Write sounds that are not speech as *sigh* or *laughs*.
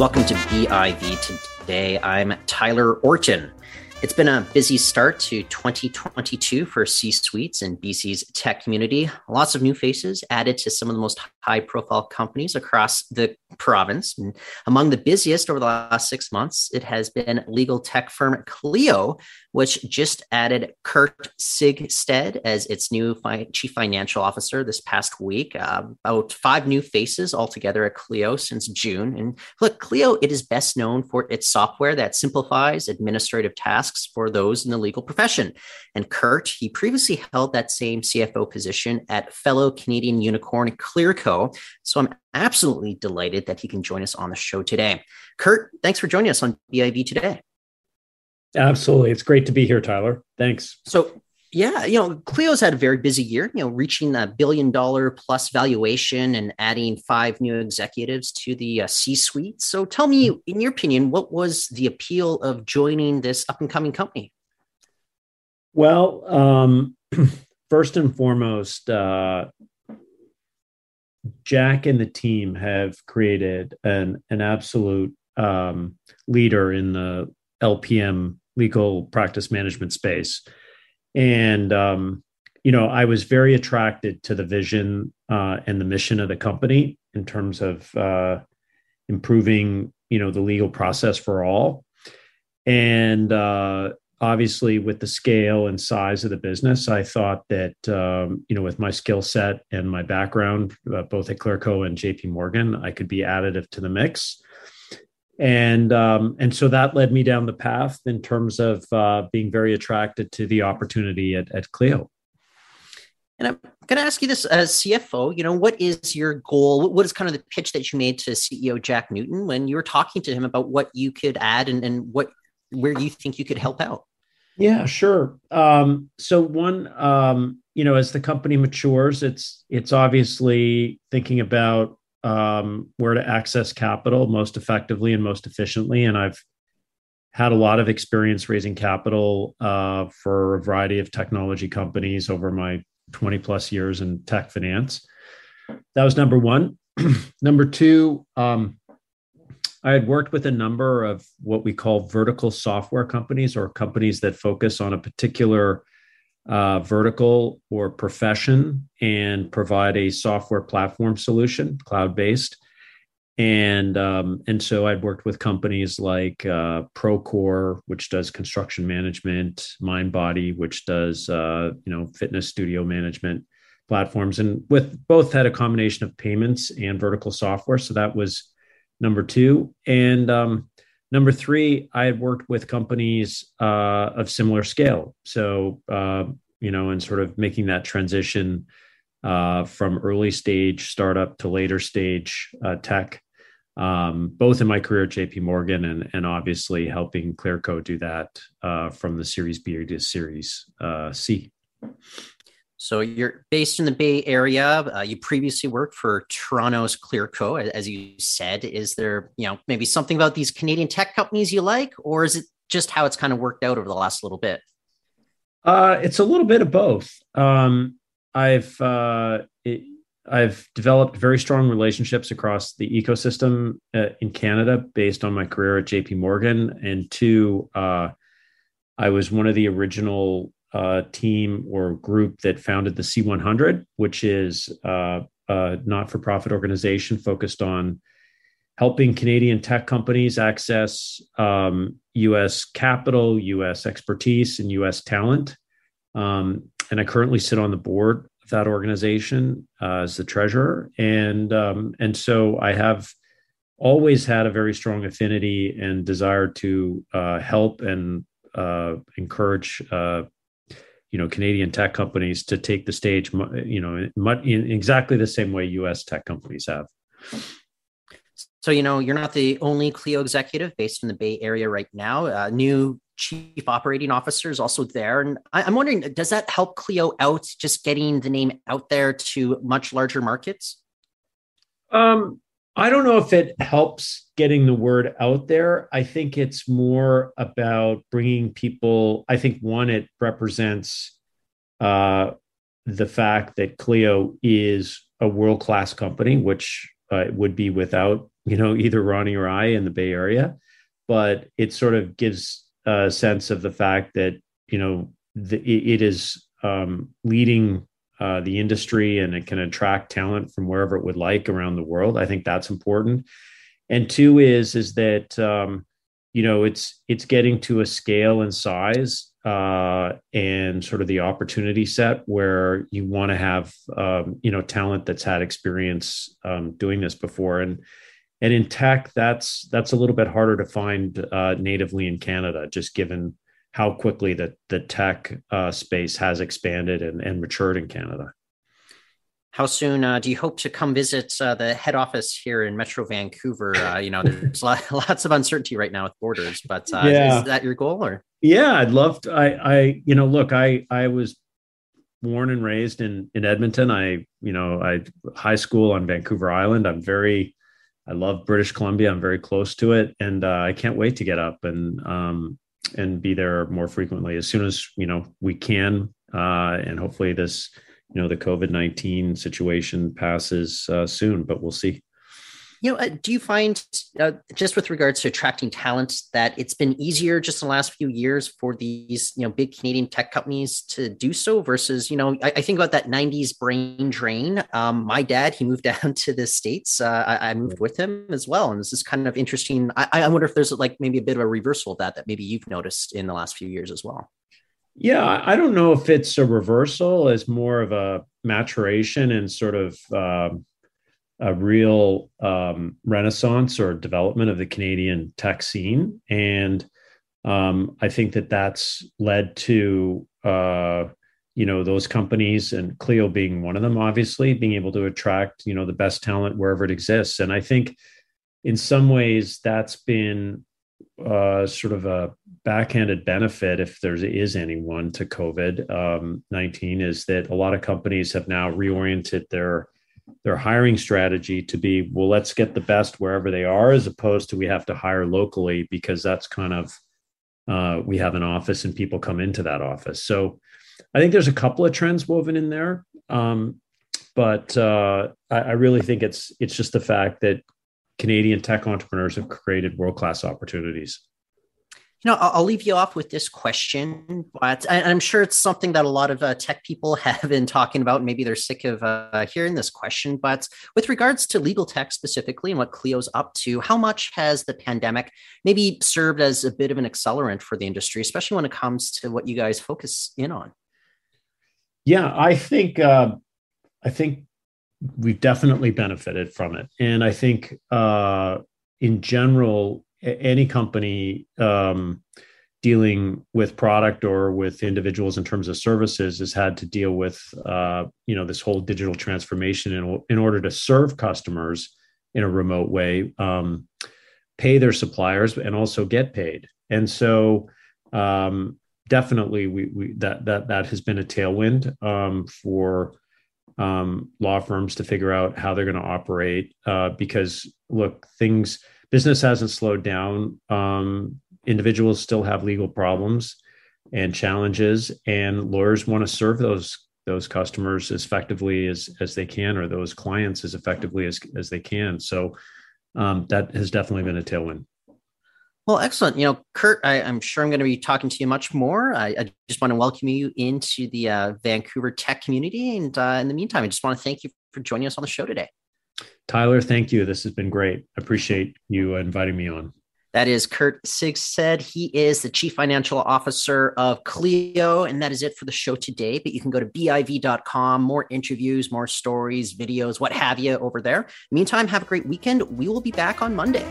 Welcome to BIV today. I'm Tyler Orton. It's been a busy start to 2022 for C suites and BC's tech community. Lots of new faces added to some of the most high profile companies across the province. And among the busiest over the last six months, it has been legal tech firm Clio, which just added Kurt Sigstede as its new fi- chief financial officer this past week. Uh, about five new faces altogether at Clio since June. And look, Clio, it is best known for its software that simplifies administrative tasks for those in the legal profession. And Kurt, he previously held that same CFO position at fellow Canadian unicorn Clearco. So I'm absolutely delighted that he can join us on the show today. Kurt, thanks for joining us on BIV today. Absolutely. It's great to be here, Tyler. Thanks. So, yeah, you know, Clio's had a very busy year, you know, reaching a billion dollar plus valuation and adding five new executives to the uh, C suite. So, tell me, in your opinion, what was the appeal of joining this up and coming company? Well, um, *clears throat* first and foremost, uh, Jack and the team have created an, an absolute um, leader in the LPM legal practice management space. And, um, you know, I was very attracted to the vision uh, and the mission of the company in terms of uh, improving, you know, the legal process for all. And uh, obviously, with the scale and size of the business, I thought that, um, you know, with my skill set and my background, uh, both at Clearco and JP Morgan, I could be additive to the mix and um, and so that led me down the path in terms of uh, being very attracted to the opportunity at, at Clio. And I'm going to ask you this as CFO. You know, what is your goal? What is kind of the pitch that you made to CEO Jack Newton when you were talking to him about what you could add and, and what where you think you could help out? Yeah, sure. Um, so one, um, you know, as the company matures, it's it's obviously thinking about um, where to access capital most effectively and most efficiently. And I've had a lot of experience raising capital uh, for a variety of technology companies over my 20 plus years in tech finance. That was number one. *clears throat* number two, um, I had worked with a number of what we call vertical software companies or companies that focus on a particular uh, vertical or profession and provide a software platform solution, cloud based. And um, and so I'd worked with companies like uh, Procore, which does construction management, MindBody, which does uh, you know fitness studio management platforms, and with both had a combination of payments and vertical software. So that was number two. And um, Number three, I had worked with companies uh, of similar scale. So, uh, you know, and sort of making that transition uh, from early stage startup to later stage uh, tech, um, both in my career at JP Morgan and, and obviously helping Clearco do that uh, from the Series B to Series uh, C. So you're based in the Bay Area. Uh, you previously worked for Toronto's Clearco, as you said. Is there, you know, maybe something about these Canadian tech companies you like, or is it just how it's kind of worked out over the last little bit? Uh, it's a little bit of both. Um, I've uh, it, I've developed very strong relationships across the ecosystem uh, in Canada based on my career at JP Morgan, and two, uh, I was one of the original uh, team or group that founded the C100, which is uh, a not for profit organization focused on helping Canadian tech companies access um, US capital, US expertise, and US talent. Um, and I currently sit on the board of that organization uh, as the treasurer. And, um, and so I have always had a very strong affinity and desire to uh, help and uh, encourage uh, you know Canadian tech companies to take the stage, you know, in exactly the same way U.S. tech companies have. So you know, you're not the only Clio executive based in the Bay Area right now. Uh, new chief operating officer is also there, and I, I'm wondering, does that help Clio out, just getting the name out there to much larger markets? Um, I don't know if it helps getting the word out there. I think it's more about bringing people. I think one, it represents uh, the fact that Clio is a world class company, which uh, would be without you know, either Ronnie or I in the Bay Area, but it sort of gives a sense of the fact that, you know, the, it is um, leading uh, the industry and it can attract talent from wherever it would like around the world. I think that's important. And two is is that um, you know it's it's getting to a scale and size uh, and sort of the opportunity set where you want to have um, you know talent that's had experience um, doing this before and and in tech that's that's a little bit harder to find uh, natively in Canada just given how quickly the the tech uh, space has expanded and, and matured in Canada. How soon uh, do you hope to come visit uh, the head office here in Metro Vancouver? Uh, you know, there's *laughs* lots of uncertainty right now with borders, but uh, yeah. is that your goal or? Yeah, I'd love to. I, I, you know, look, I, I was born and raised in in Edmonton. I, you know, I high school on Vancouver Island. I'm very, I love British Columbia. I'm very close to it, and uh, I can't wait to get up and um, and be there more frequently as soon as you know we can, uh, and hopefully this you know the COVID nineteen situation passes uh, soon. But we'll see. You know, uh, do you find uh, just with regards to attracting talent that it's been easier just in the last few years for these you know big Canadian tech companies to do so versus you know I, I think about that '90s brain drain. Um, my dad he moved *laughs* down to the states. Uh, I, I, moved with him as well, and this is kind of interesting. I, I wonder if there's like maybe a bit of a reversal of that that maybe you've noticed in the last few years as well. Yeah, I don't know if it's a reversal as more of a maturation and sort of. Um, a real um, renaissance or development of the Canadian tech scene, and um, I think that that's led to uh, you know those companies and Clio being one of them, obviously being able to attract you know the best talent wherever it exists, and I think in some ways that's been uh, sort of a backhanded benefit, if there is anyone to COVID um, nineteen, is that a lot of companies have now reoriented their their hiring strategy to be well let's get the best wherever they are as opposed to we have to hire locally because that's kind of uh, we have an office and people come into that office. So i think there's a couple of trends woven in there um, but uh, I, I really think it's it's just the fact that canadian tech entrepreneurs have created world-class opportunities you know, I'll, leave you off with this question, but I'm sure it's something that a lot of uh, tech people *laughs* have been talking about. Maybe they're sick of uh, hearing this question, but with regards to legal tech specifically and what Clio's up to, how much has the pandemic maybe served as a bit of an accelerant for the industry, especially when it comes to what you guys focus in on? Yeah, I think uh, I think we've definitely benefited from it, and I think uh, in general any company um, dealing with product or with individuals in terms of services has had to deal with uh, you know this whole digital transformation in, in order to serve customers in a remote way um, pay their suppliers and also get paid. And so um, definitely we, we, that that that has been a tailwind um, for um, law firms to figure out how they're going to operate uh, because look things business hasn't slowed down. Um, individuals still have legal problems and challenges, and lawyers want to serve those those customers as effectively as as they can, or those clients as effectively as as they can. So um, that has definitely been a tailwind. Well, excellent. You know, Kurt, I, am sure I'm going to be talking to you much more. I, I just want to welcome you into the uh, Vancouver tech community. And uh, in the meantime, I just want to thank you for joining us on the show today. Tyler, thank you. This has been great. I appreciate you inviting me on. That is Kurt Sigstede. He is the Chief Financial Officer of Clio. And that is it for the show today. But you can go to biv.com, more interviews, more stories, videos, what have you over there. Meantime, have a great weekend. We will be back on Monday.